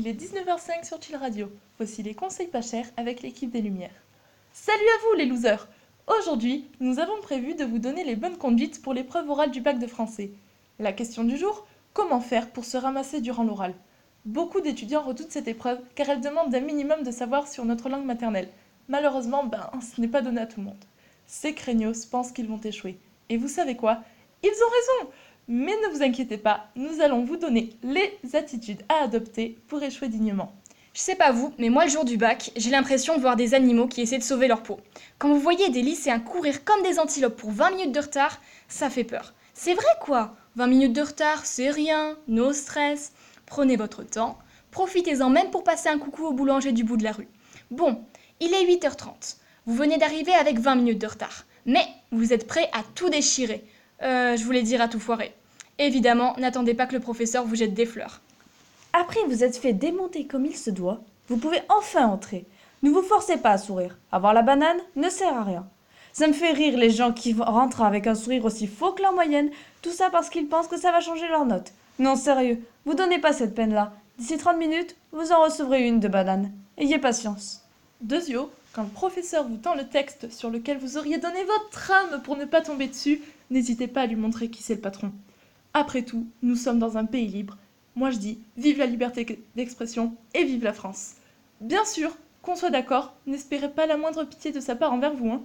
Il est 19h05 sur Chill Radio. Voici les conseils pas chers avec l'équipe des Lumières. Salut à vous les losers Aujourd'hui, nous avons prévu de vous donner les bonnes conduites pour l'épreuve orale du bac de français. La question du jour, comment faire pour se ramasser durant l'oral? Beaucoup d'étudiants redoutent cette épreuve car elle demande un minimum de savoir sur notre langue maternelle. Malheureusement, ben, ce n'est pas donné à tout le monde. Ces craignos pensent qu'ils vont échouer. Et vous savez quoi? Ils ont raison mais ne vous inquiétez pas, nous allons vous donner les attitudes à adopter pour échouer dignement. Je sais pas vous, mais moi le jour du bac, j'ai l'impression de voir des animaux qui essaient de sauver leur peau. Quand vous voyez des lycéens courir comme des antilopes pour 20 minutes de retard, ça fait peur. C'est vrai quoi? 20 minutes de retard, c'est rien, no stress. Prenez votre temps, profitez-en même pour passer un coucou au boulanger du bout de la rue. Bon, il est 8h30. Vous venez d'arriver avec 20 minutes de retard. Mais vous êtes prêt à tout déchirer. Euh, je voulais dire à tout foirer. Évidemment, n'attendez pas que le professeur vous jette des fleurs. Après vous êtes fait démonter comme il se doit, vous pouvez enfin entrer. Ne vous forcez pas à sourire. Avoir la banane ne sert à rien. Ça me fait rire les gens qui rentrent avec un sourire aussi faux que leur moyenne, tout ça parce qu'ils pensent que ça va changer leur note. Non, sérieux, vous donnez pas cette peine-là. D'ici 30 minutes, vous en recevrez une de banane. Ayez patience. Deuxio, quand le professeur vous tend le texte sur lequel vous auriez donné votre âme pour ne pas tomber dessus, n'hésitez pas à lui montrer qui c'est le patron. Après tout, nous sommes dans un pays libre. Moi je dis, vive la liberté d'expression et vive la France. Bien sûr, qu'on soit d'accord, n'espérez pas la moindre pitié de sa part envers vous. Hein.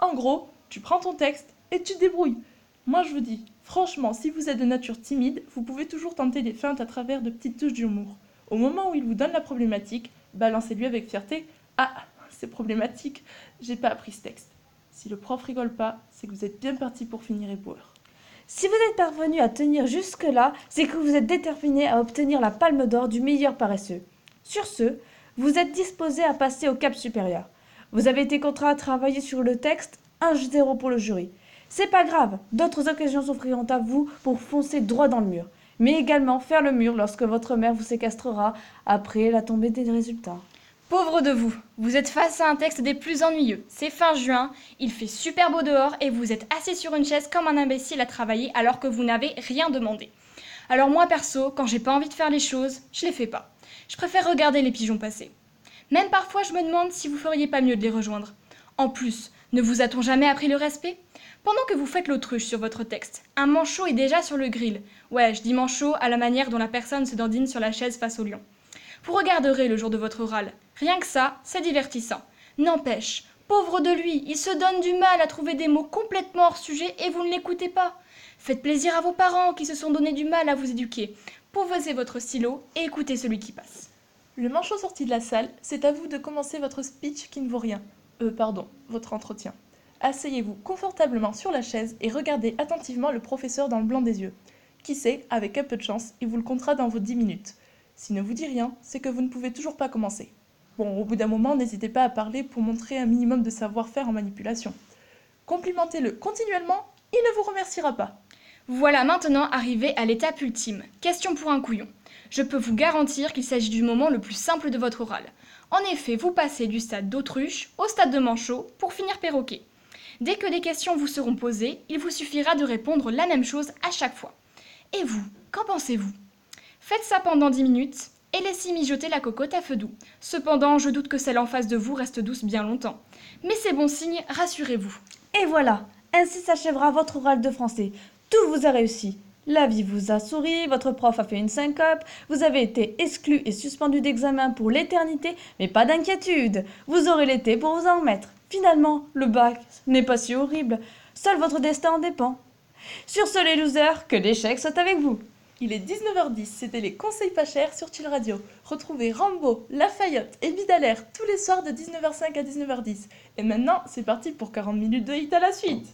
En gros, tu prends ton texte et tu te débrouilles. Moi je vous dis, franchement, si vous êtes de nature timide, vous pouvez toujours tenter des feintes à travers de petites touches d'humour. Au moment où il vous donne la problématique, balancez-lui avec fierté Ah, c'est problématique, j'ai pas appris ce texte. Si le prof rigole pas, c'est que vous êtes bien parti pour finir éboueur. Si vous êtes parvenu à tenir jusque-là, c'est que vous êtes déterminé à obtenir la palme d'or du meilleur paresseux. Sur ce, vous êtes disposé à passer au cap supérieur. Vous avez été contraint à travailler sur le texte, 1-0 pour le jury. C'est pas grave, d'autres occasions s'offriront à vous pour foncer droit dans le mur, mais également faire le mur lorsque votre mère vous séquestrera après la tombée des résultats. Pauvre de vous, vous êtes face à un texte des plus ennuyeux. C'est fin juin, il fait super beau dehors et vous êtes assis sur une chaise comme un imbécile à travailler alors que vous n'avez rien demandé. Alors moi perso, quand j'ai pas envie de faire les choses, je les fais pas. Je préfère regarder les pigeons passer. Même parfois je me demande si vous feriez pas mieux de les rejoindre. En plus, ne vous a-t-on jamais appris le respect? Pendant que vous faites l'autruche sur votre texte, un manchot est déjà sur le grill. Ouais, je dis manchot à la manière dont la personne se dandine sur la chaise face au lion. Vous regarderez le jour de votre oral. Rien que ça, c'est divertissant. N'empêche, pauvre de lui, il se donne du mal à trouver des mots complètement hors sujet et vous ne l'écoutez pas. Faites plaisir à vos parents qui se sont donné du mal à vous éduquer. Posez votre stylo et écoutez celui qui passe. Le manchot sorti de la salle, c'est à vous de commencer votre speech qui ne vaut rien. Euh, pardon, votre entretien. Asseyez-vous confortablement sur la chaise et regardez attentivement le professeur dans le blanc des yeux. Qui sait, avec un peu de chance, il vous le comptera dans vos 10 minutes. S'il ne vous dit rien, c'est que vous ne pouvez toujours pas commencer. Bon, au bout d'un moment, n'hésitez pas à parler pour montrer un minimum de savoir-faire en manipulation. Complimentez-le continuellement, il ne vous remerciera pas. Voilà maintenant arrivé à l'étape ultime. Question pour un couillon. Je peux vous garantir qu'il s'agit du moment le plus simple de votre oral. En effet, vous passez du stade d'autruche au stade de manchot pour finir perroquet. Dès que des questions vous seront posées, il vous suffira de répondre la même chose à chaque fois. Et vous, qu'en pensez-vous? Faites ça pendant 10 minutes et laissez mijoter la cocotte à feu doux. Cependant, je doute que celle en face de vous reste douce bien longtemps. Mais c'est bon signe, rassurez-vous. Et voilà, ainsi s'achèvera votre oral de français. Tout vous a réussi. La vie vous a souri, votre prof a fait une syncope, vous avez été exclu et suspendu d'examen pour l'éternité, mais pas d'inquiétude, vous aurez l'été pour vous en remettre. Finalement, le bac n'est pas si horrible, seul votre destin en dépend. Sur ce les losers, que l'échec soit avec vous. Il est 19h10, c'était les conseils pas chers sur Chill Radio. Retrouvez Rambo, Lafayette et Bidalaire tous les soirs de 19h05 à 19h10. Et maintenant, c'est parti pour 40 minutes de hit à la suite.